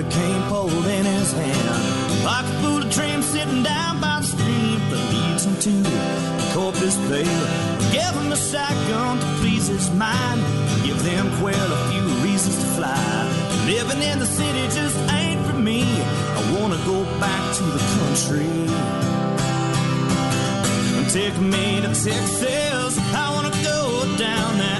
a cane pole in his hand. Pocket full of dreams sitting down by the stream that leads him to Corpus Bay. Give him a shotgun to please his mind. Give them quail a few reasons to fly. Living in the city just ain't for me. I wanna go back to the country. Take me to Texas. I wanna go down that.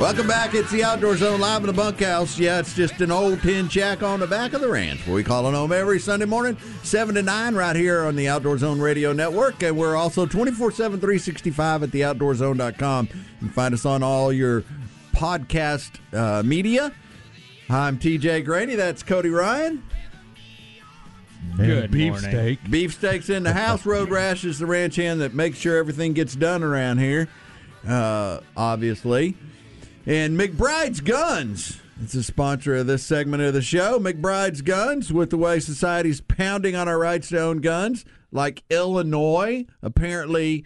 Welcome back. It's the Outdoor Zone live in the bunkhouse. Yeah, it's just an old tin shack on the back of the ranch where we call it home every Sunday morning, 7 to 9, right here on the Outdoor Zone Radio Network. And we're also 24 7, 365 at theoutdoorzone.com. You can find us on all your podcast uh, media. I'm TJ Graney. That's Cody Ryan. Good beefsteak. Beefsteaks in the house. Road Rash is the ranch hand that makes sure everything gets done around here, uh, obviously. And McBride's Guns. It's a sponsor of this segment of the show. McBride's Guns, with the way society's pounding on our rights to own guns, like Illinois, apparently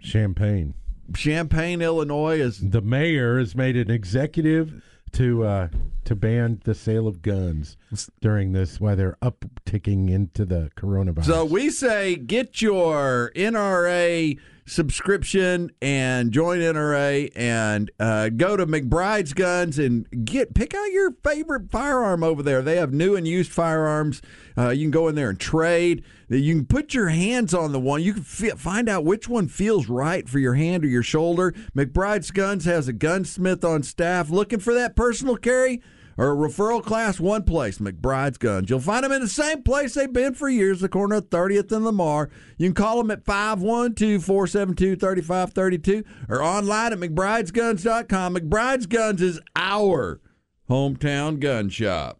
Champagne. Champaign, Illinois is The mayor has made an executive to uh, to ban the sale of guns during this while they're upticking into the coronavirus. So we say get your NRA subscription and join NRA and uh, go to McBride's Guns and get pick out your favorite firearm over there. They have new and used firearms. Uh, you can go in there and trade. You can put your hands on the one. You can fi- find out which one feels right for your hand or your shoulder. McBride's Guns has a gunsmith on staff looking for that personal carry or a referral class, one place, McBride's Guns. You'll find them in the same place they've been for years, the corner of 30th and Lamar. You can call them at 512-472-3532 or online at McBride'sGuns.com. McBride's Guns is our hometown gun shop.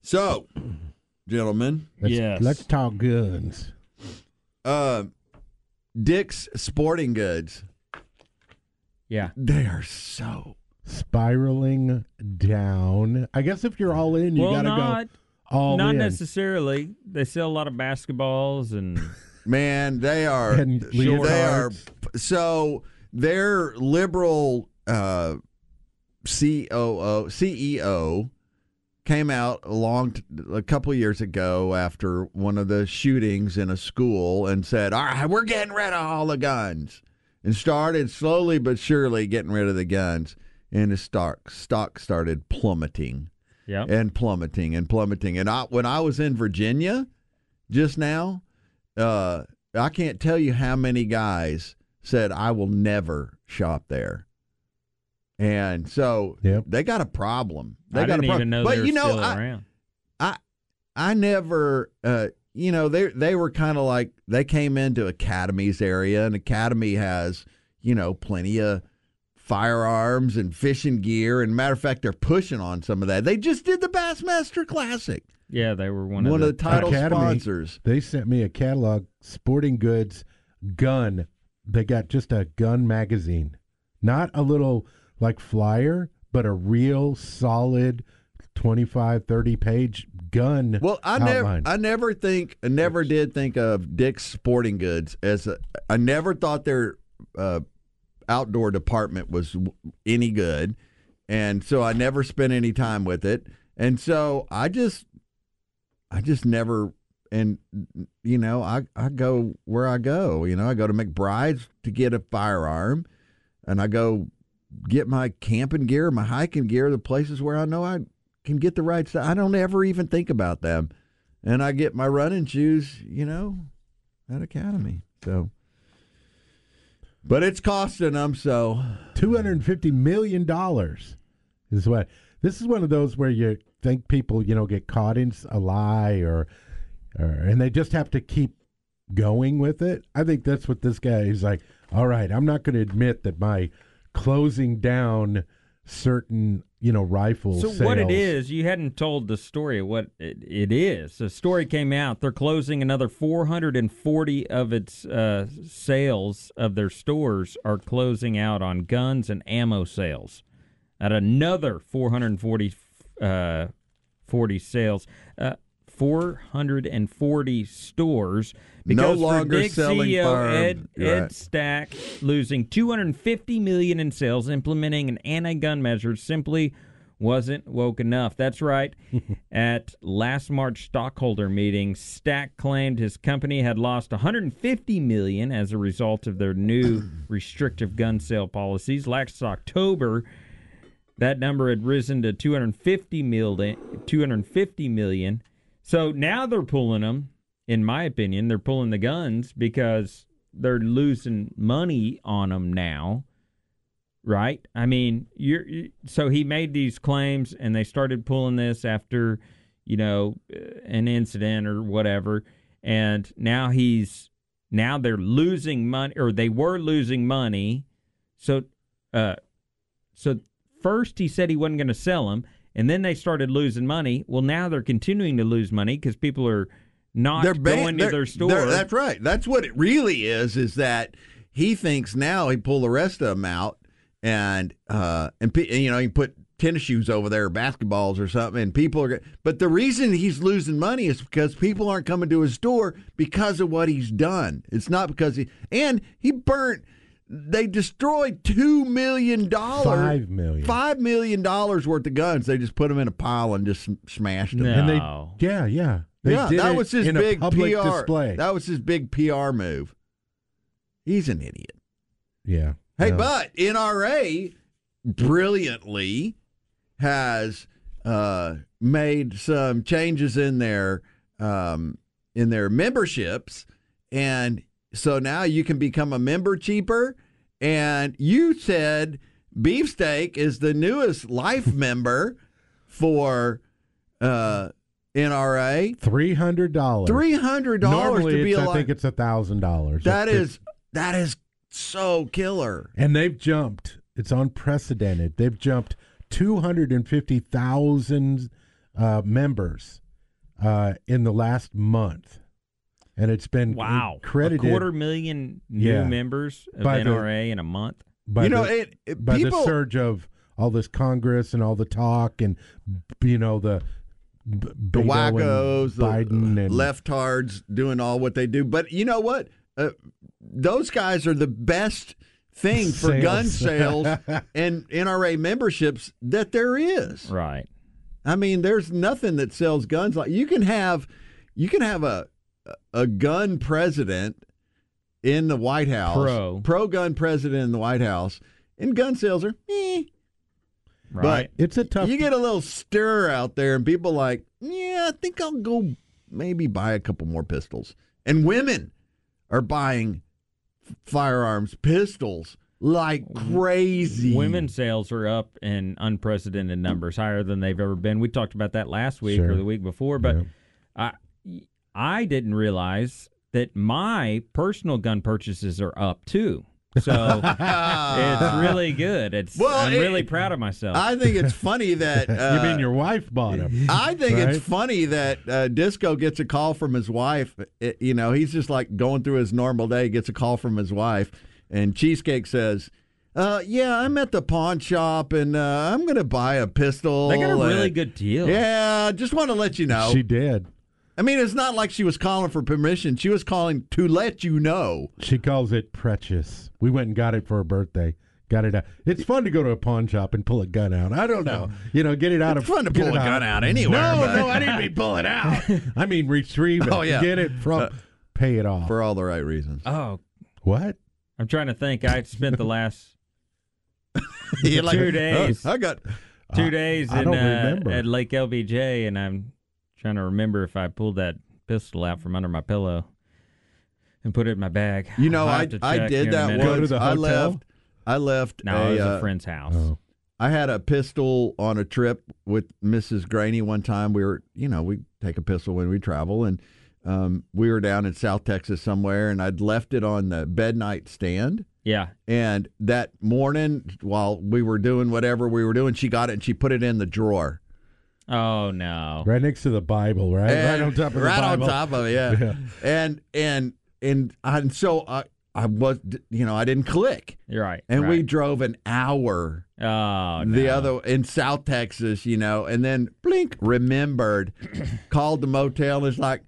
So, gentlemen, let's, Yes. let's talk guns. uh, Dick's Sporting Goods, Yeah. they are so Spiraling down. I guess if you're all in, you well, got to not go all not in. necessarily. They sell a lot of basketballs and Man, they are And they are so their liberal uh, COO CEO came out a long t- a couple years ago after one of the shootings in a school and said, "All right, we're getting rid of all the guns." And started slowly but surely getting rid of the guns and his stock stock started plummeting yeah. and plummeting and plummeting. And I, when I was in Virginia just now, uh, I can't tell you how many guys said I will never shop there. And so Yep. they got a problem. They I got didn't a problem. even know but you know, still I. I I never uh you know they they were kind of like they came into Academy's area and Academy has you know plenty of firearms and fishing gear and matter of fact they're pushing on some of that. They just did the Bassmaster Classic. Yeah, they were one, One, of of the title Academy. sponsors. They sent me a catalog, sporting goods, gun. They got just a gun magazine, not a little like flyer, but a real solid 25, 30 page gun. Well, I never. I never think, I never did think of Dick's Sporting Goods as a. I never thought their uh, outdoor department was any good, and so I never spent any time with it, and so I just, I just never, and you know, I I go where I go. You know, I go to McBride's to get a firearm, and I go get my camping gear, my hiking gear, the places where I know I can get the right stuff. I don't ever even think about them and I get my running shoes, you know, at Academy. So, but it's costing them. So, Two hundred and fifty million dollars is what. This is one of those where you think people, you know, get caught in a lie, or, or and they just have to keep going with it. I think that's what this guy is like. All right, I'm not going to admit that my closing down certain, you know, rifle. So what it is, you hadn't told the story of what it, it is. The story came out. They're closing another 440 of its uh, sales of their stores are closing out on guns and ammo sales. At another 440 uh, 40 sales. Uh, 440 stores because for longer big selling CEO firearms. Ed, You're Ed right. Stack losing 250 million in sales, implementing an anti-gun measure simply wasn't woke enough. That's right. At last March stockholder meeting, Stack claimed his company had lost 150 million as a result of their new restrictive gun sale policies. Last October, that number had risen to 250 million. 250 million. So now they're pulling them. In my opinion, they're pulling the guns because they're losing money on them now. Right? I mean, you're you, so he made these claims, and they started pulling this after, you know, uh, an incident or whatever, and now he's now they're losing money, or they were losing money. So, uh, so first he said he wasn't going to sell them, and then they started losing money. Well, now they're continuing to lose money because people are not they're ban- going to they're- their store. That's right. That's what it really is. Is that he thinks now he pull the rest of them out and uh and pe- you know he put tennis shoes over there, or basketballs or something, and people are. But the reason he's losing money is because people aren't coming to his store because of what he's done. It's not because he and he burnt. They destroyed two million dollars, Five million. five million dollars worth of guns. They just put them in a pile and just smashed them. No. And they, yeah, yeah, they yeah, that was his big PR display. That was his big PR move. He's an idiot. yeah. Hey, No. but NRA brilliantly has uh, made some changes in their um, in their memberships, and so now you can become a member cheaper. And you said beefsteak is the newest life member for uh, NRA. three hundred dollars. Three hundred dollars Normally, to be it's, a I think it's a thousand dollars. that is that is so killer. and they've jumped. It's unprecedented. They've jumped two hundred and fifty thousand uh, members uh, in the last month, and it's been wow, credited a quarter million new Yeah. members of By the- NRA in a month. by you know, the, it, it- by people the surge of all this Congress and all the talk and you know the B- the wackos, the Biden and leftards doing all what they do. But you know what? Uh, those guys are the best thing for Sales. gun sales and NRA memberships that there is. Right. I mean, there's nothing that sells guns like you can have you can have a a gun president in the White House, Pro. pro gun president in the White House, and gun sales are eh. Right. It's a tough. You get a little stir out there, and people like, yeah, I think I'll go maybe buy a couple more pistols. And women are buying firearms, pistols like crazy. Women sales are up in unprecedented numbers, higher than they've ever been. We talked about that last week Sure. or the week before, but Yeah. I I didn't realize that my personal gun purchases are up too. So it's really good. It's Well, I'm it- really proud of myself. I think it's funny that uh, you mean your wife bought them? I think Right? it's funny that uh, Disco gets a call from his wife. It- you know, he's just like going through his normal day, gets a call from his wife, and Cheesecake says, uh, "Yeah, I'm at the pawn shop, and uh, I'm going to buy a pistol." they got a really and- good deal. Yeah, just want to let you know. She did. I mean, it's not like she was calling for permission. She was calling to let you know. She calls it precious. We went and got it for her birthday. Got it out. It's fun to go to a pawn shop and pull a gun out. I don't know. You know, get it out It's of fun to pull it a gun out anywhere, No, but- no, I didn't mean pull it out. I mean retrieve it. Oh, yeah. Get it from Uh, pay it off. For all the right reasons. Oh, what? I'm trying to think. I spent the last You're two days. "Oh, I got two days I in, don't uh, at Lake LBJ, and I'm Trying to remember if I pulled that pistol out from under my pillow and put it in my bag. You know, I'll I have to I check did here in a that minute. Go to once. the I left. I left. No, a, it was uh, a friend's house. Oh. I had a pistol on a trip with Mrs. Graney one time. We were, you know, we take a pistol when we travel, and um, we were down in South Texas somewhere, and I'd left it on the bed night stand. Yeah. And that morning, while we were doing whatever we were doing, she got it and she put it in the drawer. Oh no. Right next to the Bible, right? right on top of right the Bible. on top of it, yeah. Yeah. And and and and so I I was you know I didn't click, You're right. and we drove an hour Oh the no. other in South Texas, you know, and then blink remembered, called the motel. It's like,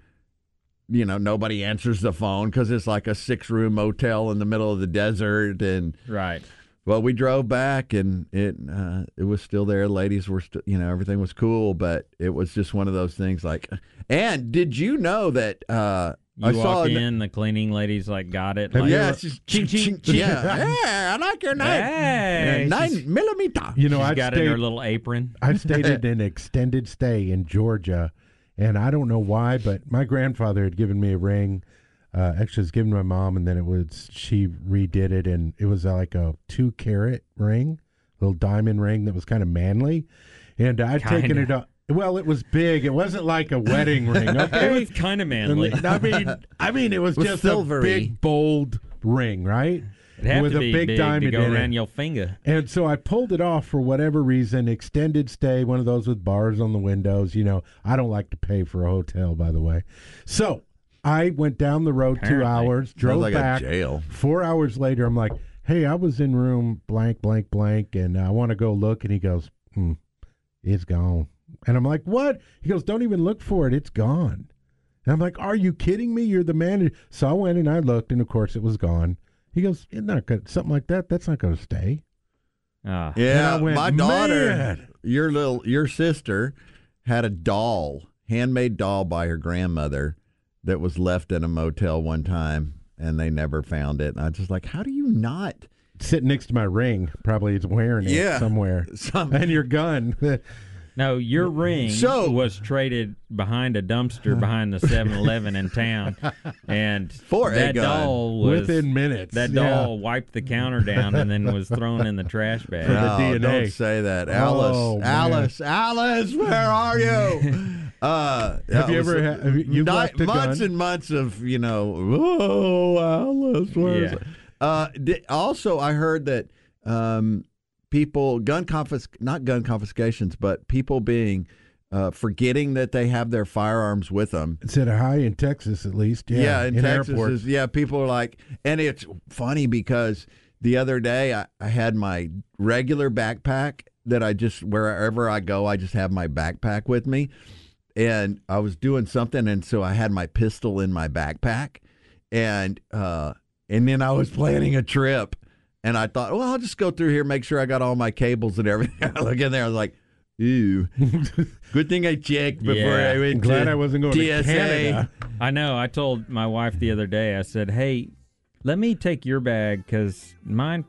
you know, nobody answers the phone because it's like a six room motel in the middle of the desert. And Right. Well, we drove back and it uh, it was still there. Ladies were still, you know, everything was cool, but it was just one of those things. Like, and did you know that? Uh, You I saw walk an- in, the cleaning ladies like got it. Have Like, you yeah, ever- it's just Ching, ching, ching. Yeah, yeah, I like your nine, Hey, nine she's- millimeter. You know, She's I got it in her stayed, little apron. I stayed in an extended stay in Georgia, and I don't know why, but my grandfather had given me a ring. Uh, actually, it was given to my mom, and then it was she redid it, and it was uh, like a two carat ring, little diamond ring that was kind of manly, and I'd taken Kinda. it up. Well, it was big. It wasn't like a wedding ring. Okay, It was kind of manly. I mean, I mean, it was, Was just silvery. a big, bold ring, right? It had With to a be big, big, diamond to go in it. around your finger. And so I pulled it off for whatever reason, extended stay, one of those with bars on the windows. You know, I don't like to pay for a hotel, by the way. So I went down the road two hours, drove like a back. jail. Four hours later, I'm like, hey, I was in room blank, blank, blank, and I want to go look. And he goes, hmm, it's gone. And I'm like, what? He goes, don't even look for it. It's gone. And I'm like, are you kidding me? You're the manager. So I went and I looked, and of course it was gone. He goes, it's not good. Something like that. That's not going to stay. Ah. Yeah, went, my daughter, "Man." your little, your sister, had a doll, handmade doll by her grandmother, that was left in a motel one time, and they never found it. And I was just like, how do you not? sitting next to my ring. Probably it's wearing it Yeah. somewhere. Some, And your gun. No, your ring So- was traded behind a dumpster behind the 7-Eleven in town, and For a that gun. doll was Within minutes. That Yeah. doll wiped the counter down and then was thrown in the trash bag. For the no, DNA. don't say that, oh, Alice. Oh, man. Alice, Alice, where are you? Uh, Have you ever a- ha- have you- you've ni- left a months gun? and months of you know? Oh, Alice, where Yeah. Uh, also, I heard that um, people gun confis not gun confiscations, but people being uh, forgetting that they have their firearms with them. It's at a high in Texas, at least. Yeah, in, in Texas, is, yeah, people are like, and it's funny because the other day I, I had my regular backpack that I just wherever I go, I just have my backpack with me, and I was doing something, and so I had my pistol in my backpack, and uh, and then I was planning a trip, and I thought, well, I'll just go through here, make sure I got all my cables and everything. I look in there, I was like. Ew. Good thing I checked before Yeah. I went I'm glad to I wasn't going to Canada. I know. I told my wife the other day. I said, "Hey, let me take your bag because mine.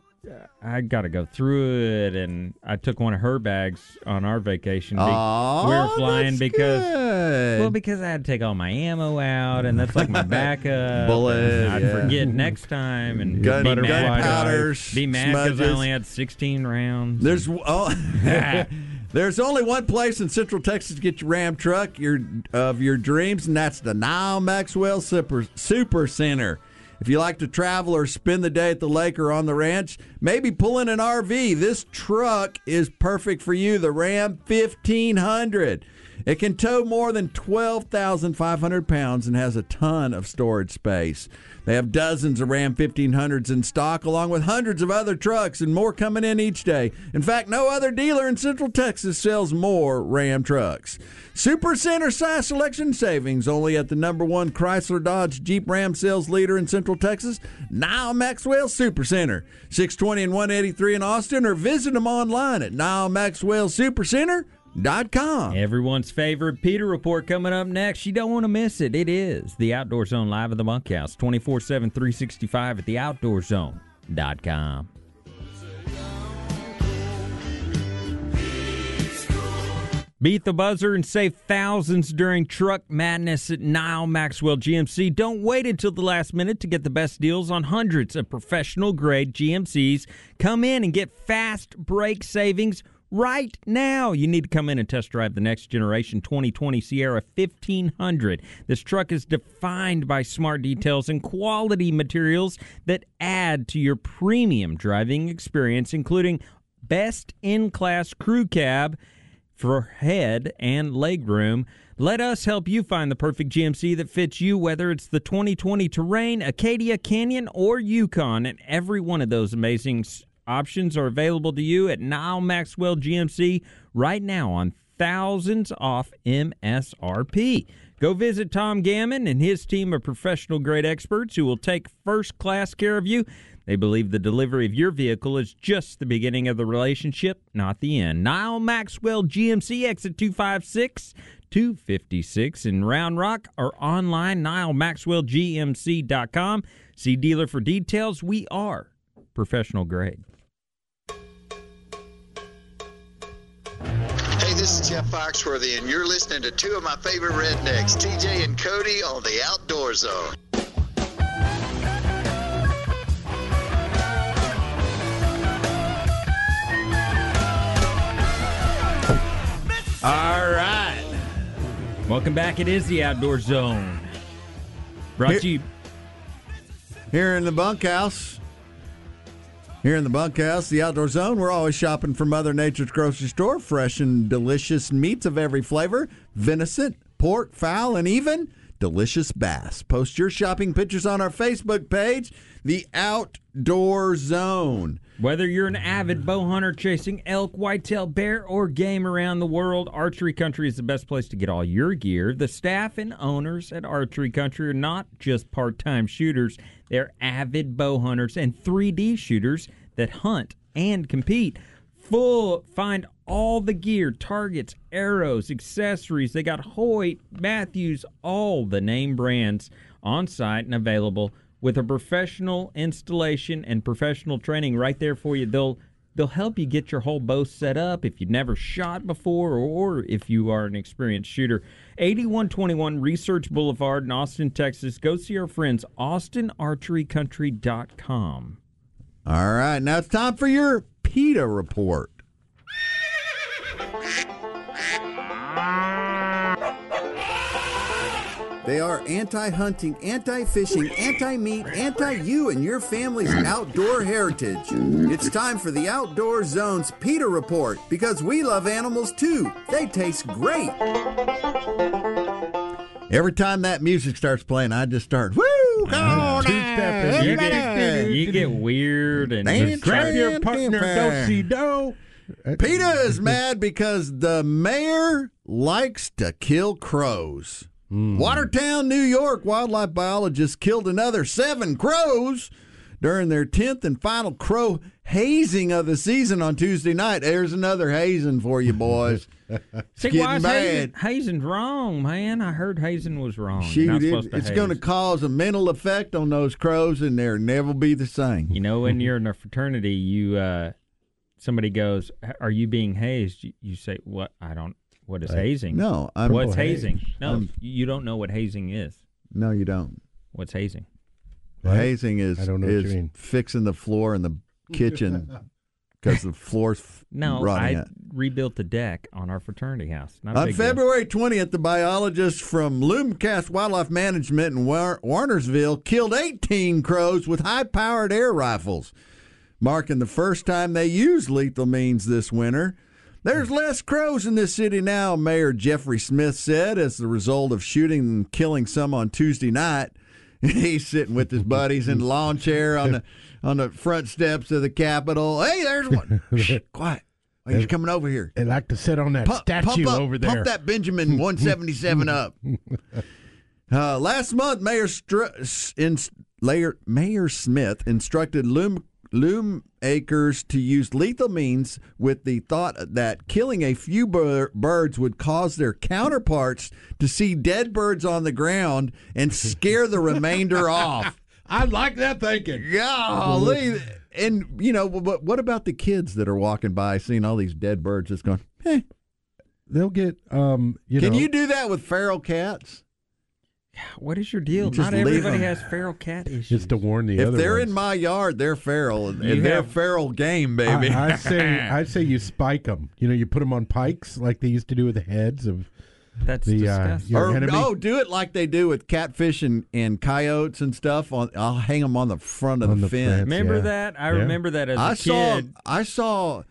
I got to go through it." And I took one of her bags on our vacation. Be- Aw, we were flying because good. well, because I had to take all my ammo out, and that's like my backup. Bullet, I'd yeah. forget next time, and Gun- be mad, gunpowders, Be mad because I only had 16 rounds. There's oh, there's only one place in Central Texas to get your Ram truck your of your dreams, and that's the Nyle Maxwell Super Super Center. If you like to travel or spend the day at the lake or on the ranch, maybe pull in an RV. This truck is perfect for you. The Ram 1500. It can tow more than 12,500 pounds and has a ton of storage space. They have dozens of Ram 1500s in stock, along with hundreds of other trucks and more coming in each day. In fact, no other dealer in Central Texas sells more Ram trucks. Super Center size selection savings only at the number one Chrysler Dodge Jeep Ram sales leader in Central Texas, Nyle Maxwell Super Center, 620 and 183 in Austin, or visit them online at NyleMaxwellSuperCenter.com. Everyone's favorite Peter report coming up next. You don't want to miss it. It is the Outdoor Zone live at the bunkhouse 24 7, 365 at theoutdoorzone.com. Beat the buzzer and save thousands during Truck Madness at Nyle Maxwell GMC. Don't wait until the last minute to get the best deals on hundreds of professional grade GMCs. Come in and get fast break savings right now. You need to come in and test drive the next generation 2020 Sierra 1500. This truck is defined by smart details and quality materials that add to your premium driving experience, including best in class crew cab for head and leg room. Let us help you find the perfect GMC that fits you, whether it's the 2020 Terrain, Acadia, Canyon, or Yukon. And every one of those amazing options are available to you at Nyle Maxwell GMC right now on thousands off MSRP. Go visit Tom Gammon and his team of professional grade experts who will take first class care of you. They believe the delivery of your vehicle is just the beginning of the relationship, not the end. Nile Maxwell GMC exit 256 256 in Round Rock or online nylemaxwellgmc.com. See dealer for details. We are professional grade. This is Jeff Foxworthy, and you're listening to two of my favorite rednecks, TJ and Cody, on the Outdoor Zone. All right. Welcome back. It is the Outdoor Zone. Brought to you. Here in the bunkhouse. Here in the bunkhouse, the outdoor zone, we're always shopping for Mother Nature's grocery store. Fresh and delicious meats of every flavor venison, pork, fowl, and even delicious bass. Post your shopping pictures on our Facebook page, The Outdoor Zone. Whether you're an avid bow hunter chasing elk, whitetail, bear, or game around the world, Archery Country is the best place to get all your gear. The staff and owners at Archery Country are not just part time shooters, they're avid bow hunters and 3D shooters that hunt and compete. Full find all the gear, targets, arrows, accessories. They got Hoyt, Mathews, all the name brands on site and available with a professional installation and professional training right there for you. They'll they'll help you get your whole bow set up if you've never shot before or if you are an experienced shooter. 8121 Research Boulevard in Austin, Texas. Go see our friends austinarcherycountry.com. All right, now it's time for your PETA report. They are anti hunting, anti fishing, anti meat, anti you and your family's outdoor heritage. It's time for the Outdoor Zone's PETA report because we love animals too. They taste great. Every time that music starts playing, I just start, woo! Come on now, You get, you get weird and Ain't just Grab your partner, be fair. do see do. PETA is mad because the mayor likes to kill crows. Watertown, New York wildlife biologists killed another seven crows during their 10th and final crow hazing of the season on Tuesday night. There's another hazing for you, boys. See, getting why is bad. hazing, hazing's wrong, man? I heard hazing was wrong. You're Shoot, it- it's going to cause a mental effect on those crows, and they'll never be the same. You know, when you're in a fraternity, you uh, somebody goes, "Are you being hazed?" You, you say, "What? I don't. What is hazing? No, I'm, What's Oh, hey. hazing? No, I'm- you don't know what hazing is. no, you don't. What's hazing? What? Hazing is I don't know what is you fixing the floor in the kitchen because the floor's f- No, I out. rebuilt the deck on our fraternity house. Not a On big deal. February 20th, the biologists from Loomacres Wildlife Management in War- Warnersville killed 18 crows with high powered air rifles, marking the first time they used lethal means this winter. There's less crows in this city now, Mayor Jeffrey Smith said, as the result of shooting and killing some on Tuesday night. He's sitting with his buddies in the lawn chair on the on the front steps of the Capitol. Hey, there's one. Shh, quiet. Oh, he's coming over here. They like to sit on that Pump, statue pump up, over there. Pump that Benjamin 177 up. Uh, last month, Mayor Str- in, Layer, Mayor Smith instructed Loom Loom Acres to use lethal means with the thought that killing a few bir- birds would cause their counterparts to see dead birds on the ground and scare the remainder off. I like that thinking. Golly. And, you know, but what about the kids that are walking by seeing all these dead birds just going, eh, they'll get um. You Can know, you do that with feral cats? What is your deal? Just Not everybody them. has feral cat issues. just to warn the If other they're ones. in my yard, they're feral, and You they're have- feral game, baby. I, I say I say you spike them. You know, you put them on pikes like they used to do with the heads of That's the uh, disgusting. your or enemy. oh, do it like they do with catfish and, and coyotes and stuff. On I'll hang them on the front of On the, the fence. fence. remember yeah. that? I Yeah. remember that as a I saw kid. I saw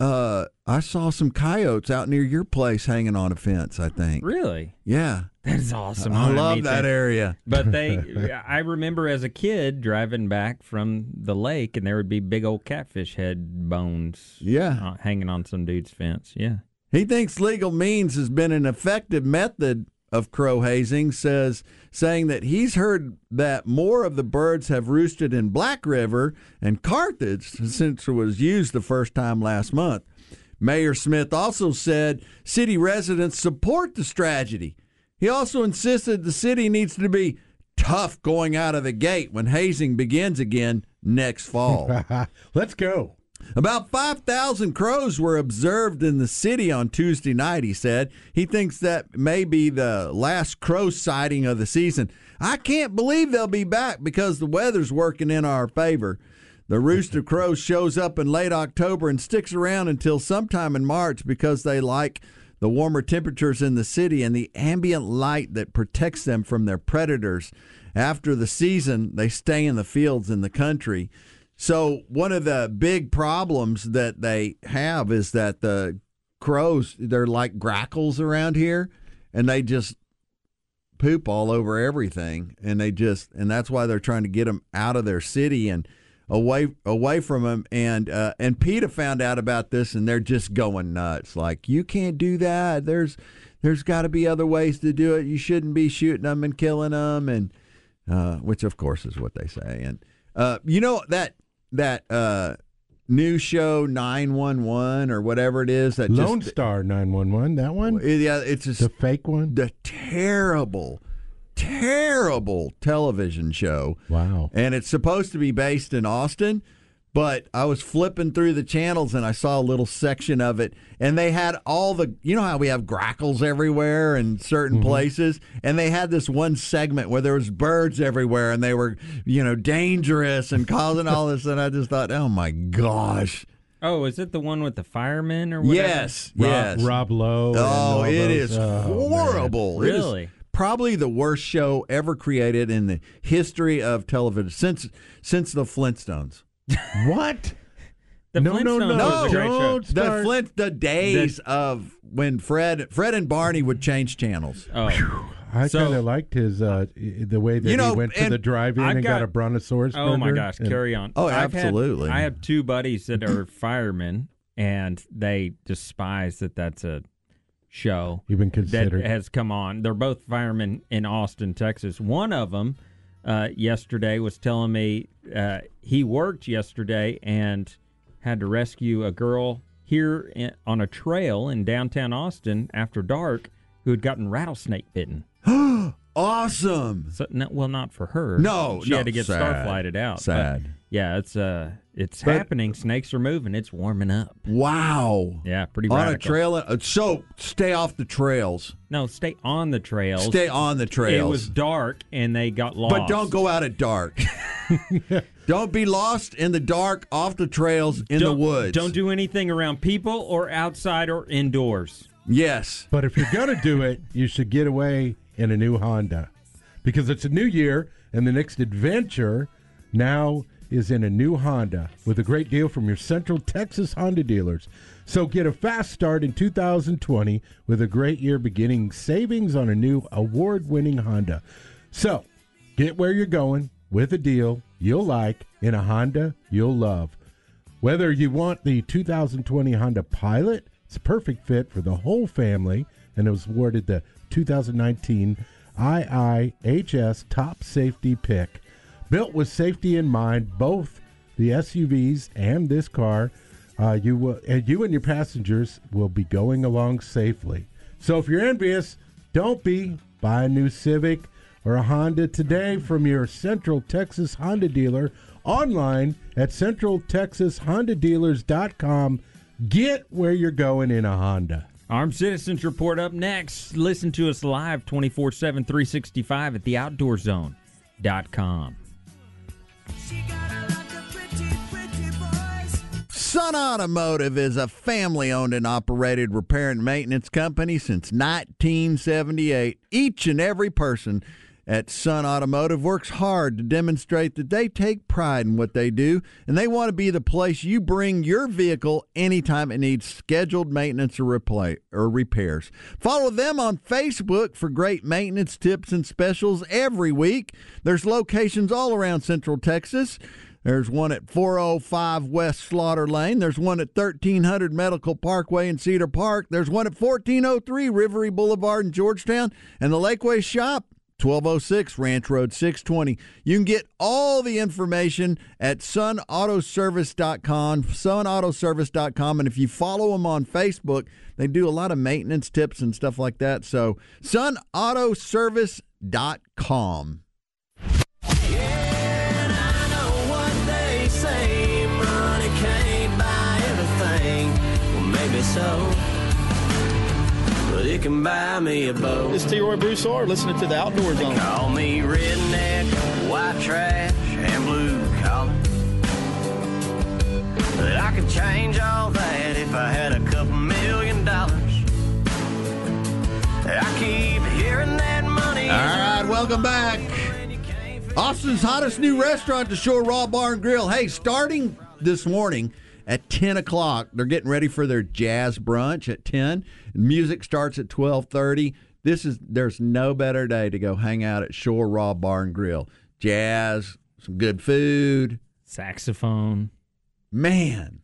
uh I saw some coyotes out near your place hanging on a fence. I think. Really? Yeah, That is awesome. I wanna love that them. area. But they, I remember as a kid driving back from the lake, and there would be big old catfish head bones, Yeah. uh, hanging on some dude's fence. Yeah, He thinks legal means has been an effective method of crow hazing, says saying that he's heard that more of the birds have roosted in Black River and Carthage since it was used the first time last month. Mayor Smith also said city residents support the strategy. He also insisted the city needs to be tough going out of the gate when hazing begins again next fall. Let's go. About 5,000 crows were observed in the city on Tuesday night, he said. He thinks that may be the last crow sighting of the season. I can't believe they'll be back because the weather's working in our favor. The rooster crow shows up in late October and sticks around until sometime in March because they like the warmer temperatures in the city and the ambient light that protects them from their predators. After the season, they stay in the fields in the country. So one of the big problems that they have is that the crows they're like grackles around here and they just poop all over everything and they just and that's why they're trying to get them out of their city and away away from them and uh, and PETA found out about this and they're just going nuts. Like you can't do that. There's there's got to be other ways to do it. You shouldn't be shooting them and killing them and uh, which of course is what they say. And uh, you know that that uh, new show 911 or whatever it is that Lone just Star nine one one. That one, yeah it's just the fake one. the terrible, terrible television show. Wow. And it's supposed to be based in Austin, but I was flipping through the channels and I saw a little section of it, and they had all the, you know how we have grackles everywhere in certain mm-hmm. places, and they had this one segment where there was birds everywhere, and they were, you know, dangerous and causing all this, and I just thought, oh my gosh, Oh, is it the one with the firemen or whatever? yes, Rob, yes, Rob Lowe. Oh, all it those- is oh, man. horrible. It is Really? probably the worst show ever created in the history of television since since the Flintstones. What? The No, no, Flintstones no, was a great show. don't The. Flint the days of when Fred Fred and Barney would change channels. Oh, I So- kind of liked his uh, the way that You know, he went to the drive-in I've and got, got- a brontosaurus. oh my gosh! and- Carry on. Oh, I've had- absolutely. I have two buddies that are firemen, and they despise that that's a show. Even that considered. has come on. They're both firemen in Austin, Texas. One of them uh, yesterday was telling me uh, he worked yesterday and had to rescue a girl here in, on a trail in downtown Austin after dark who had gotten rattlesnake bitten. Awesome. So, no, well, not for her. No, she no, had to get sad. star flighted out. but Sad. yeah, it's uh, it's But- happening. Snakes are moving. It's warming up. Wow. Yeah, pretty On a trail. uh, So stay off the trails. No, stay on the trails. Stay on the trails. It was dark and they got lost. But don't go out at dark. don't be lost in the dark off the trails in Don't- the woods. Don't do anything around people or outside or indoors. Yes. But if you're going to do it, you should get away in a new Honda because it's a new year and the next adventure now is in a new Honda with a great deal from your Central Texas Honda dealers. So get a fast start in 2020 with a great year beginning savings on a new award winning Honda. So get where you're going with a deal you'll like in a Honda you'll love. Whether you want the 2020 Honda Pilot, it's a perfect fit for the whole family, and it was awarded the 2019 IIHS Top Safety Pick. Built with safety in mind, both the SUVs and this car, uh, you will, and you and your passengers will be going along safely. So if you're envious, don't be. Buy a new Civic or a Honda today from your Central Texas Honda dealer online at centraltexashondadealers.com. Get where you're going in a Honda. Armed Citizens Report up next. Listen to us live 24 7, 365 at theoutdoorzone.com. Sun Automotive is a family owned and operated repair and maintenance company since 1978. Each and every person at Sun Automotive works hard to demonstrate that they take pride in what they do and they want to be the place you bring your vehicle anytime it needs scheduled maintenance or replay or repairs. Follow them on Facebook for great maintenance tips and specials every week. There's locations all around Central Texas. There's one at 405 West Slaughter Lane. There's one at 1300 Medical Parkway in Cedar Park. There's one at 1403 Rivery Boulevard in Georgetown. And the Lakeway Shop, 1206 Ranch Road 620. You can get all the information at sunautoservice.com, sunautoservice.com. And if you follow them on Facebook, they do a lot of maintenance tips and stuff like that. So, sunautoservice.com. So. But it can buy me a boat. This is T. Roy Broussard listening to the Outdoor Zone. Call me redneck, white trash, and blue collar. But I could change all that if I had a couple million dollars. I keep hearing that money. All right, welcome back. Austin's hottest new restaurant, the Shore Raw Bar and Grill. Hey, starting this morning at 10 o'clock, they're getting ready for their jazz brunch at 10. Music starts at 1230. This is there's no better day to go hang out at Shore Raw Bar and Grill. Jazz, some good food. Saxophone. Man,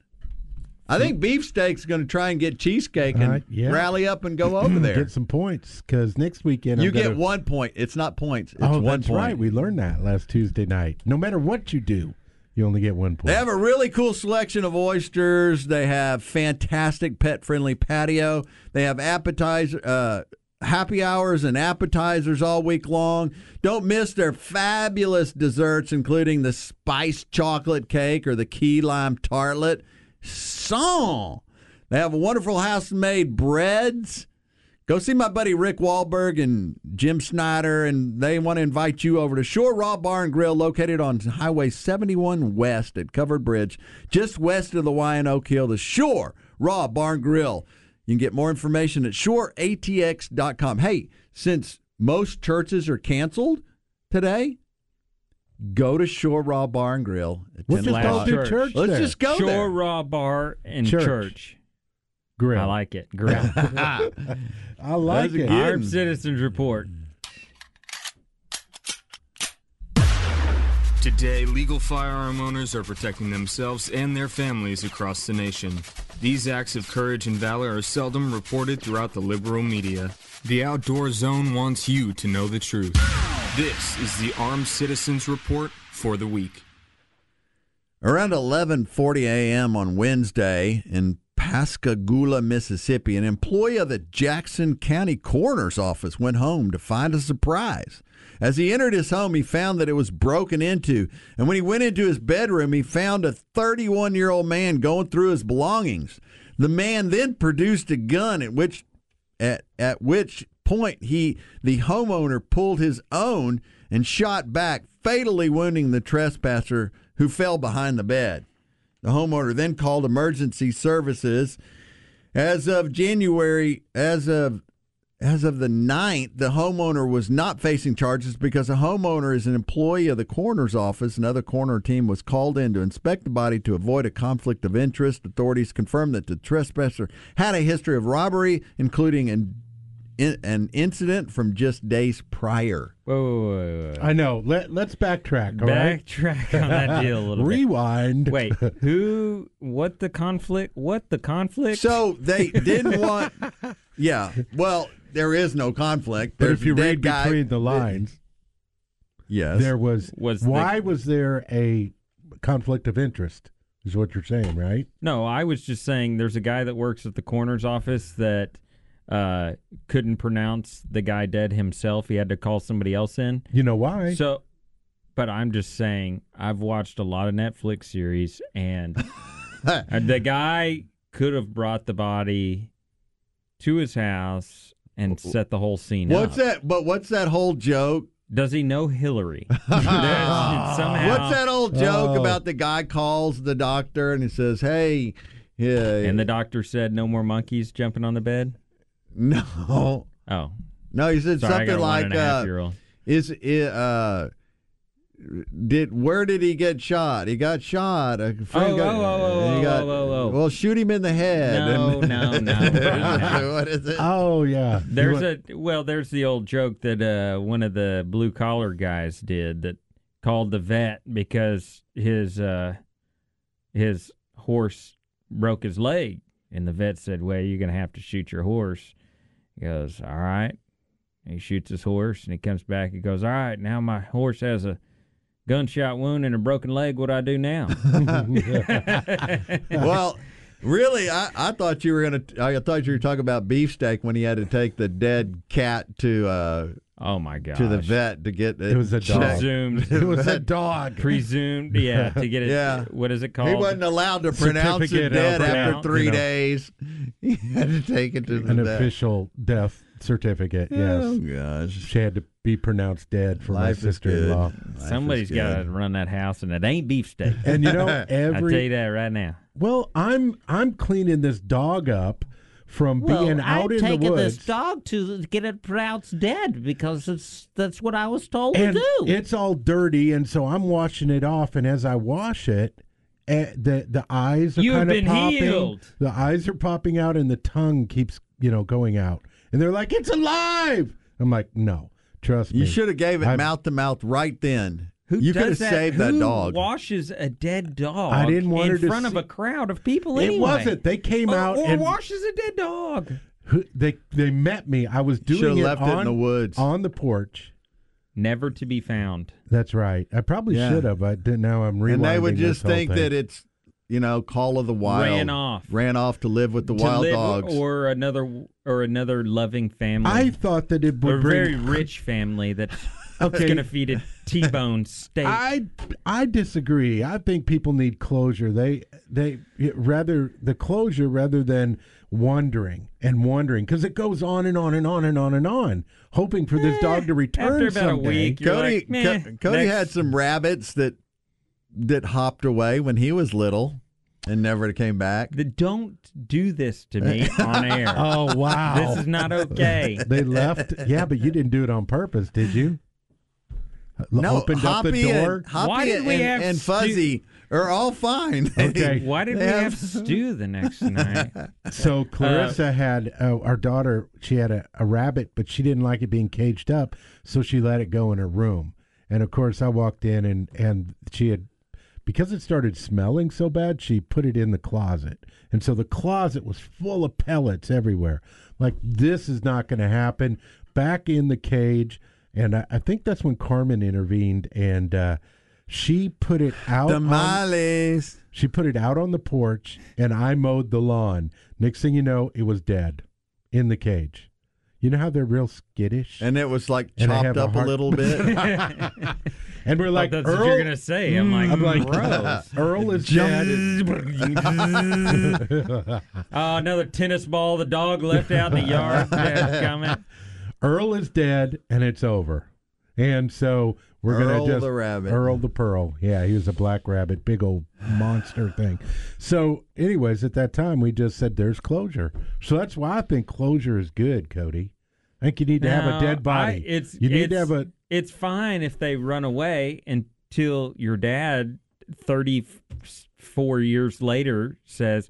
I think Beefsteak's going to try and get cheesecake and Uh, yeah. rally up and go over there. Get some points because next weekend you I'm get gonna- one point. It's not points. It's oh, one that's point. right. We learned that last Tuesday night. No matter what you do, you only get one point. They have a really cool selection of oysters. They have fantastic pet friendly patio. They have appetizer, uh, happy hours and appetizers all week long. Don't miss their fabulous desserts, including the spiced chocolate cake or the key lime tartlet. Song. They have wonderful house made breads. Go see my buddy Rick Wahlberg and Jim Snyder, and they want to invite you over to Shore Raw Bar and Grill, located on Highway 71 West at Covered Bridge, just west of the Y and Oak Hill. The Shore Raw Bar and Grill. You can get more information at shoreatx.com. Hey, since most churches are canceled today, go to Shore Raw Bar and Grill. At Let's 10 just o'clock. go do Church. church. Let's there. just go Shore there. Raw Bar and Church. Church. Grill. I like it. Grill. I like That's it. good- Armed Citizens Report. Today, legal firearm owners are protecting themselves and their families across the nation. These acts of courage and valor are seldom reported throughout the liberal media. The Outdoor Zone wants you to know the truth. This is the Armed Citizens Report for the week. Around 11:40 a.m. on Wednesday in Pascagoula, Mississippi, an employee of the Jackson County Coroner's Office went home to find a surprise. As he entered his home, he found that it was broken into, and when he went into his bedroom, he found a 31-year-old man going through his belongings. The man then produced a gun at which at at which point he the homeowner pulled his own and shot back, fatally wounding the trespasser who fell behind the bed. The homeowner then called emergency services. As of January, as of as of the 9th, the homeowner was not facing charges because the homeowner is an employee of the coroner's office. Another coroner team was called in to inspect the body to avoid a conflict of interest. Authorities confirmed that the trespasser had a history of robbery, including an, in, an incident from just days prior. Whoa, whoa, whoa, whoa, whoa. I know. Let Let's backtrack. All right. Backtrack on that deal a little bit. Rewind. Wait, who? What the conflict? What the conflict? So they didn't want. Yeah, well, there is no conflict. But if you read guy- between the lines, yes, there was, Was the- why was there a conflict of interest? Is what you're saying, right? No, I was just saying there's a guy that works at the coroner's office that uh, couldn't pronounce the guy dead himself. He had to call somebody else in. You know why? So, but I'm just saying I've watched a lot of Netflix series, and uh, the guy could have brought the body to his house and set the whole scene What's up. that? But what's that whole joke? Does he know Hillary? Somehow, What's that old joke Oh. about the guy calls the doctor and he says, "Hey, yeah, And the doctor said no more monkeys jumping on the bed. no, Oh, no," he said sorry, something like, and a half uh, "Is it uh." Did where did he get shot? He got shot. A friend Oh, got, oh, oh, oh, he oh, got- oh, oh, oh. Well, shoot him in the head. No, no, no. what is it? Oh yeah. There's You a well, there's the old joke that uh, one of the blue collar guys did that called the vet because his uh, his horse broke his leg, and the vet said, "Well, you're gonna have to shoot your horse." He goes, "All right." And he shoots his horse, and he comes back. He goes, "All right, now my horse has a gunshot wound and a broken leg. What do I do now?" well, really, I, I thought you were gonna. I thought you were talking about beefsteak when he had to take the dead cat to uh, oh my god! to the vet to get it. It was a dog. Presumed, it was a dog. presumed, yeah, to get it. Yeah. What is it called? He wasn't allowed to pronounce it dead after uh, three you know. days. He had to take it to the An vet. official death certificate. Oh gosh, She had to be pronounced dead for life my sister-in-law. Life Somebody's is got to run that house, and it ain't beefsteak. And you know, I tell every you that right now. well, I'm I'm cleaning this dog up from being out in the woods. I've taken this dog to get it pronounced dead because it's that's what I was told and to do. it's all dirty, and so I'm washing it off. And as I wash it, eh, the the eyes are You have kind of popping. healed. The eyes are popping out, and the tongue keeps you know going out. And they're like, "It's alive!" I'm like, "No, trust me." You should have gave it I'm- mouth to mouth right then. Who you could have does that? saved that Who dog. washes a dead dog I didn't want in her to front of a crowd of people It anyway? wasn't. They came Or, out or and washes a dead dog. who- they they met me. I was doing Should've it left on it in the woods. on the porch. Never to be found. That's right. I probably Yeah. should have. I didn't. Now I'm rewinding and they would this just whole think thing. that it's you know call of the wild Ran off. ran off to live with the to wild live dogs or another or another loving family. I thought that it or would a bring. very rich family that's Okay. going to feed it T-bone steak. I I disagree. I think people need closure. They they rather the closure rather than wondering and wondering because it goes on and on and on and on and on, hoping for this dog to eh, return After about a someday. week, you're cody like, meh, Co- cody next. had some rabbits that that hopped away when he was little and never came back The- Don't do this to me on air. Oh wow! This is not okay. they left. Yeah, but you didn't do it on purpose, did you? No opened up Hoppy the door. and, Hoppy Why did we and, have and stu- fuzzy are all fine Okay. Why did They we have- have stew the next night? So Clarissa had uh, our daughter. She had a, a rabbit, but she didn't like it being caged up, so she let it go in her room. And of course, I walked in and and she had because it started smelling so bad, she put it in the closet, and so the closet was full of pellets everywhere. Like this is not going to happen. Back in the cage, and I, I think that's when Carmen intervened and. uh she put it out. on- tamales she put it out on the porch, and I mowed the lawn. Next thing you know, it was dead in the cage. You know how they're real skittish, and it was like And chopped have a up a, little bit and we're like, that's Earl, what you're gonna say. I'm like, I'm like, gross. Earl is dead. oh, another tennis ball the dog left out in the yard. Dad's coming. Earl is dead, and it's over. And so we're Earl gonna just the rabbit. Earl the Pearl. Yeah, he was a black rabbit, big old monster thing. So, anyways, at that time, we just said there's closure. So that's why I think closure is good, Cody. I think you need to have a dead body. I- it's you need it's, to have a It's fine if they run away until your dad, thirty four years later, says.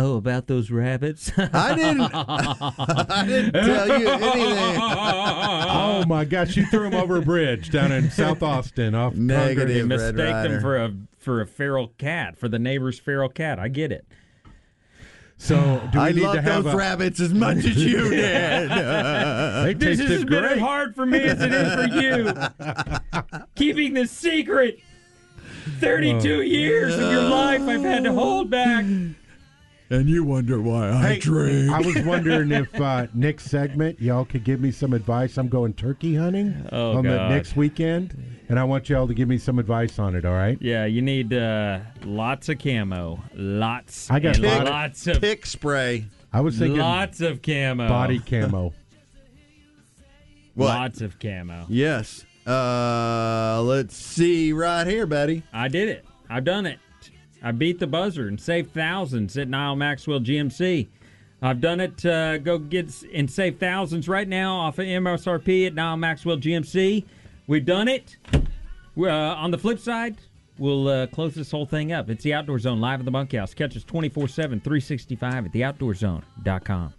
Oh, about those rabbits? i didn't i didn't tell you anything Oh my gosh! You threw him over a bridge down in South Austin off Negative. They Congress. Red mistake them for a for a feral cat, for the neighbor's feral cat. I get it. So do we i need love to have those a? rabbits as much as you did They This has tasted been as hard for me as it is for you. Keeping the secret. 32 years of your life I've had to hold back. And you wonder why i Hey, drink I was wondering if uh, next segment y'all could give me some advice. I'm going turkey hunting Oh, on the next weekend, and I want y'all to give me some advice on it. All right? Yeah, you need uh, lots of camo. Lots I got and a lot of- lots of tick spray I was thinking Lots of camo. body camo. What? Lots of camo. Yes. Uh, let's see right here, buddy. I did it. I've done it. I beat the buzzer and saved thousands at Nyle Maxwell GMC. I've done it. Uh, go get and save thousands right now off of MSRP at Nyle Maxwell GMC. We've done it. Uh, on the flip side, we'll uh, close this whole thing up. It's the Outdoor Zone live in the bunkhouse. Catch us 24 7, 365 at theoutdoorzone.com.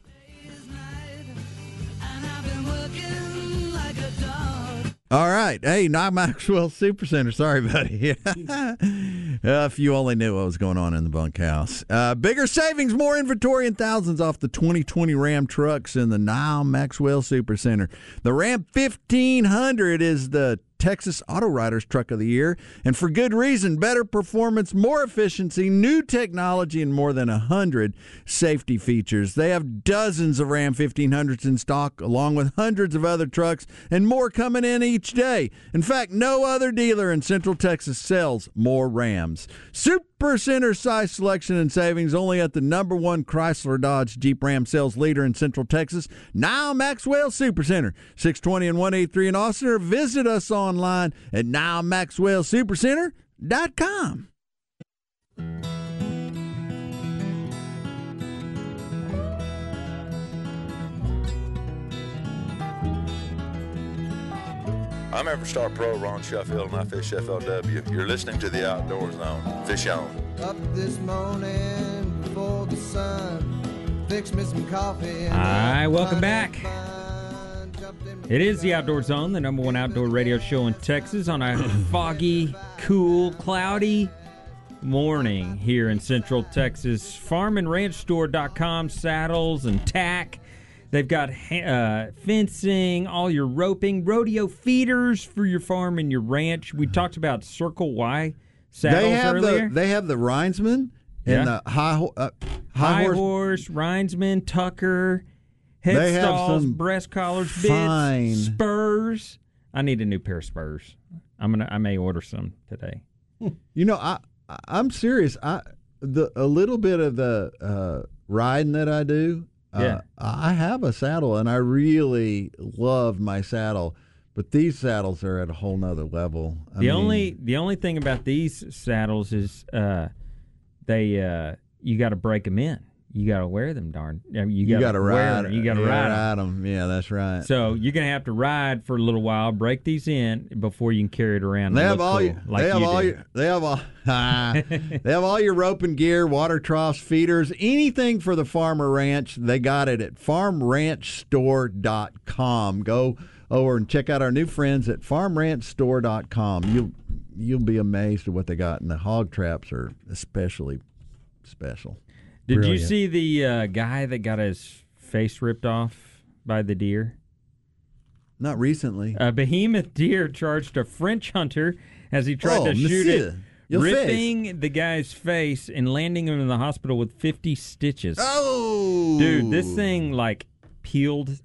All right. Hey, not Maxwell Supercenter. Sorry, buddy. uh, if you only knew what was going on in the bunkhouse. Uh, bigger savings, more inventory, and thousands off the 2020 Ram trucks in the Nyle Maxwell Supercenter. The Ram 1500 is the Texas Auto Writers Truck of the Year, and for good reason. Better performance, more efficiency, new technology, and more than a hundred safety features. They have dozens of Ram 1500s in stock, along with hundreds of other trucks, and more coming in each day. In fact, no other dealer in Central Texas sells more Rams. Super Center size selection and savings only at the number one Chrysler Dodge Jeep Ram sales leader in Central Texas, Nyle Maxwell Super Center, 620 and 183 in Austin, or visit us online at nylemaxwellsupercenter.com. I'm Everstar Pro Ron Sheffield and I fish FLW. You're listening to the Outdoor Zone. Fish on. Up this morning before the sun, fix me some coffee. And Hi, welcome back. fine, jumped in It is the Outdoor Zone, the number one outdoor radio show in Texas on a foggy, cool, cloudy morning here in Central Texas. Farmandranchstore.com saddles and tack. They've got ha- uh, fencing, all your roping, rodeo feeders for your farm and your ranch. We talked about Circle Y saddles They have earlier. the they have the Reinsman Yeah. and the high uh, High, high, horse, horse. Reinsman, Tucker, They have headstalls, some breast collars, fine- bits, spurs. I need a new pair of spurs. I'm gonna. I may order some today. You know, I- I'm serious. I the a little bit of the uh, riding that I do. Uh, Yeah. I have a saddle, and I really love my saddle. But these saddles are at a whole nother level. I the mean, only the only thing about these saddles is uh, they uh, you got to break them in. You got to wear them. Darn, I mean, you you got to wear Them. You got to ride, ride 'em. them. Yeah, that's right. So you're gonna have to ride for a little while, break these in before you can carry it around. They have all cool, your, like they have you all do. your, they have all, they have all your roping gear, water troughs, feeders, anything for the farmer ranch. They got it at farmranchstore.com. Go over and check out our new friends at farmranchstore.com. You'll you'll be amazed at what they got, and the hog traps are especially special. Did you see the uh, guy that got his face ripped off by the deer? Not recently. A behemoth deer charged a French hunter as he tried Oh, to shoot it, ripping the guy's face and landing him in the hospital with 50 stitches. Oh, Dude, this thing like peeled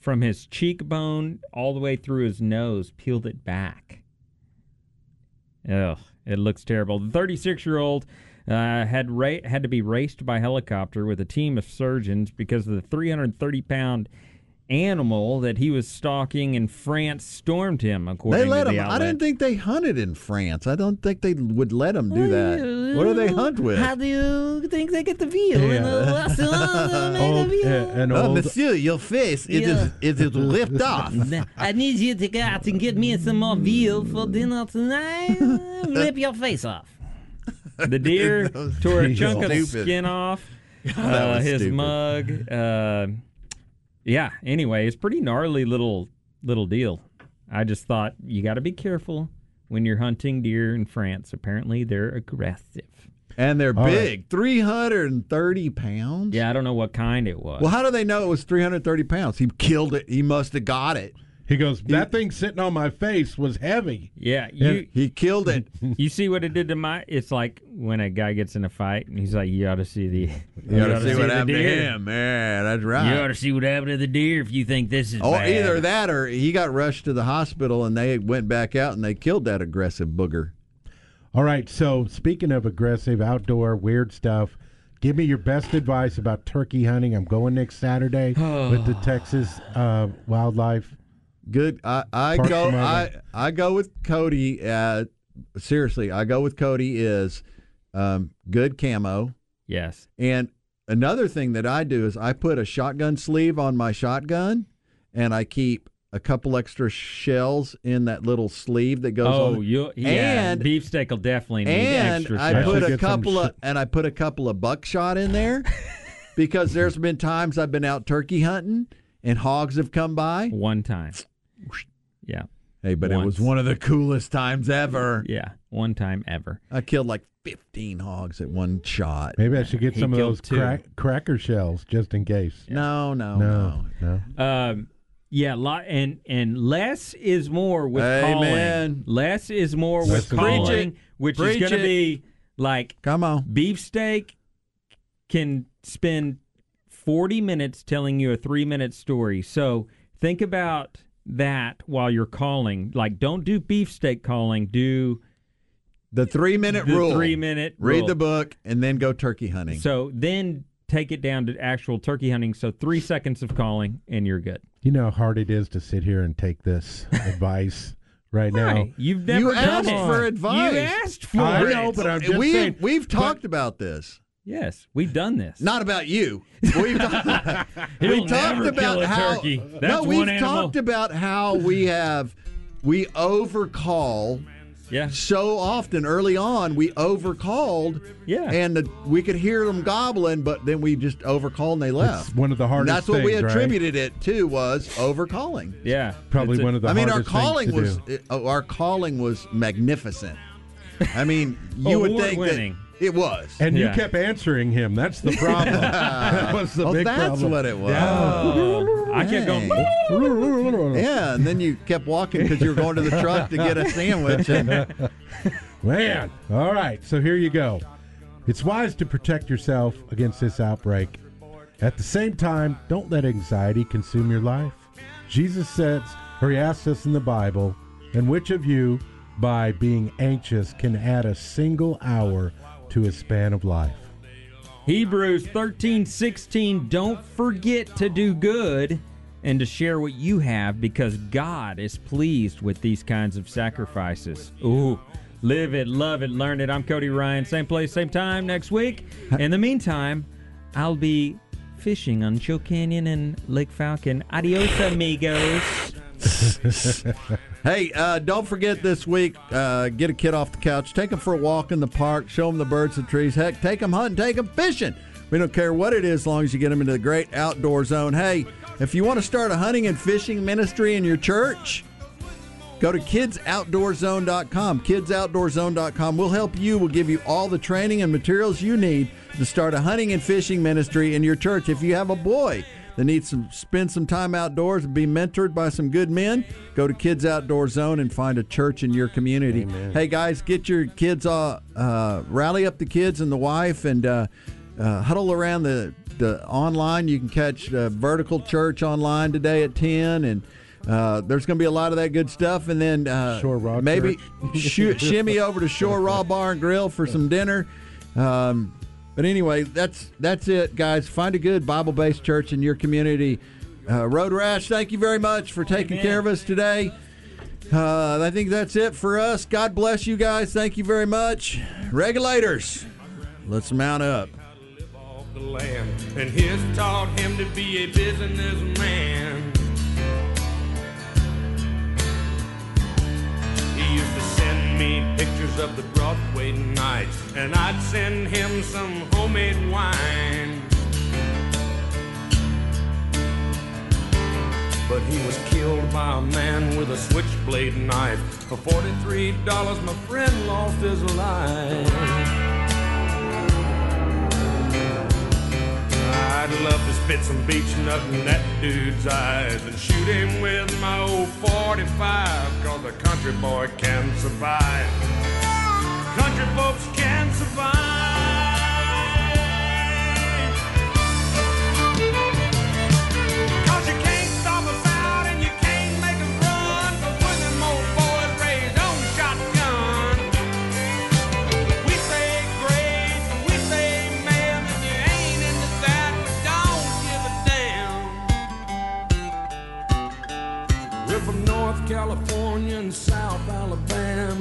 from his cheekbone all the way through his nose, peeled it back. Ugh, it looks terrible. The 36 year old uh, had ra- had to be raced by helicopter with a team of surgeons because of the 330 pound animal that he was stalking in France stormed him. According They let to the them. I didn't think they hunted in France. I don't think they would let them do that. What do they hunt with? How do you think they get the veal? In the Yeah. restaurant, Old, the veal. uh, Oh, monsieur, your face it is Yeah. it is ripped off. I need you to go out and get me some more veal for dinner tonight. Rip your face off. The deer tore a chunk of the skin off. uh, his stupid. mug. Uh, yeah. Anyway, it's pretty gnarly little little deal. I just thought you got to be careful when you're hunting deer in France. Apparently, they're aggressive. And they're All right. big, three hundred and thirty pounds. Yeah, I don't know what kind it was. Well, how do they know it was three hundred thirty pounds? He killed it. He must have got it. He goes, that thing sitting on my face was heavy. yeah, you He killed it. you see what it did to my? It's like when a guy gets in a fight and he's like, "You ought to see the, You got to see what the happened to him. Yeah, that's right. You ought to see what happened to the deer if you think this is Or bad." either that, or he got rushed to the hospital, and they went back out and they killed that aggressive booger. All right, so speaking of aggressive outdoor weird stuff, Give me your best advice about turkey hunting. I'm going next Saturday with the Texas uh, Wildlife. Good. I, I Parks go. I I go with Cody. Uh, seriously, I go with Cody. Is um, good camo. Yes. And another thing that I do is I put a shotgun sleeve on my shotgun, and I keep a couple extra shells in that little sleeve that goes Oh, on. you yeah. and beefsteak will definitely need and extra. I put a couple of sh- and I put a couple of buckshot in there because there's been times I've been out turkey hunting and hogs have come by. one time. Yeah. Hey, but it was one of the coolest times ever. Yeah. One time ever. I killed like 15 hogs at one shot. Maybe I should get He some of those two. crack, cracker shells just in case. No, no, no. No, no. Um, yeah, lot and and less is more with calling. Amen. Less is more with is more. calling, it. which Preach is going to be like Come on. beefsteak can spend 40 minutes telling you a 3 minute story. So, think about that while you're calling. Like don't do beefsteak calling, do The three minute the rule. 3 minute Read rule. the book and then go turkey hunting. So, then take it down to actual turkey hunting. So, 3 seconds of calling and you're good. You know how hard it is to sit here and take this advice right now. Right. You've never you asked it. for advice. You asked for I it. know, but I'm just we, saying. We've talked about this. Yes, we've done this. Not about you. We've talked, He'll we talked about how. turkey. no, we've one animal. talked about how we have we overcall Yeah. so often early on. We overcalled, Yeah. and the, we could hear them gobbling, but then we just overcalled and they left. It's one of the And hardest that's what we things, right? attributed it to was overcalling. Yeah. Probably It's a- one of the I mean, our calling was it- uh, our calling was magnificent. I mean, you would think Award-winning. that it was. And Yeah. you kept answering him. That's the problem. that was the oh, big that's problem. what it was. Oh, I kept going. Dang. Yeah, and then you kept walking because you were going to the truck to get a sandwich. And, Man. All right. So here you go. It's wise to protect yourself against this outbreak. At the same time, don't let anxiety consume your life. Jesus says, or he asks us in the Bible, and which of you, by being anxious, can add a single hour to his span of life? Hebrews thirteen sixteen. Don't forget to do good and to share what you have because God is pleased with these kinds of sacrifices. Ooh. Live it, love it, learn it. I'm Cody Ryan. Same place, same time next week. In the meantime, I'll be fishing on Choke Canyon and Lake Falcon. Adios, amigos. hey, uh, don't forget this week, uh, get a kid off the couch, take them for a walk in the park, show them the birds and trees. Heck, take them hunting, take them fishing. We don't care what it is as long as you get them into the great outdoor zone. Hey, if you want to start a hunting and fishing ministry in your church, Go to kidsoutdoorzone.com. Kidsoutdoorzone.com. We'll help you. We'll give you all the training and materials you need to start a hunting and fishing ministry in your church. If you have a boy that need to spend some time outdoors and be mentored by some good men, go to Kids Outdoor Zone and find a church in your community. Hey guys, get your kids uh, uh, rally up the kids and the wife and uh, uh, huddle around the the online. You can catch uh, Vertical Church online today at ten and. Uh, there's going to be a lot of that good stuff, and then uh, Shore Raw maybe sh- shimmy over to Shore Raw Bar and Grill for some dinner. Um, but anyway, that's that's it, guys. Find a good Bible-based church in your community. Uh, Road Rash, thank you very much for taking care of us today. Uh, I think that's it for us. God bless you guys. Thank you very much. Regulators, let's mount up. the land, and his taught him to be a businessman. Me pictures of the Broadway nights, and I'd send him some homemade wine. But he was killed by a man with a switchblade knife. For $43, my friend lost his life. I'd love to spit some Beech-Nut in that dude's eyes and shoot him with my old 45, cause a country boy can survive. Country folks can survive.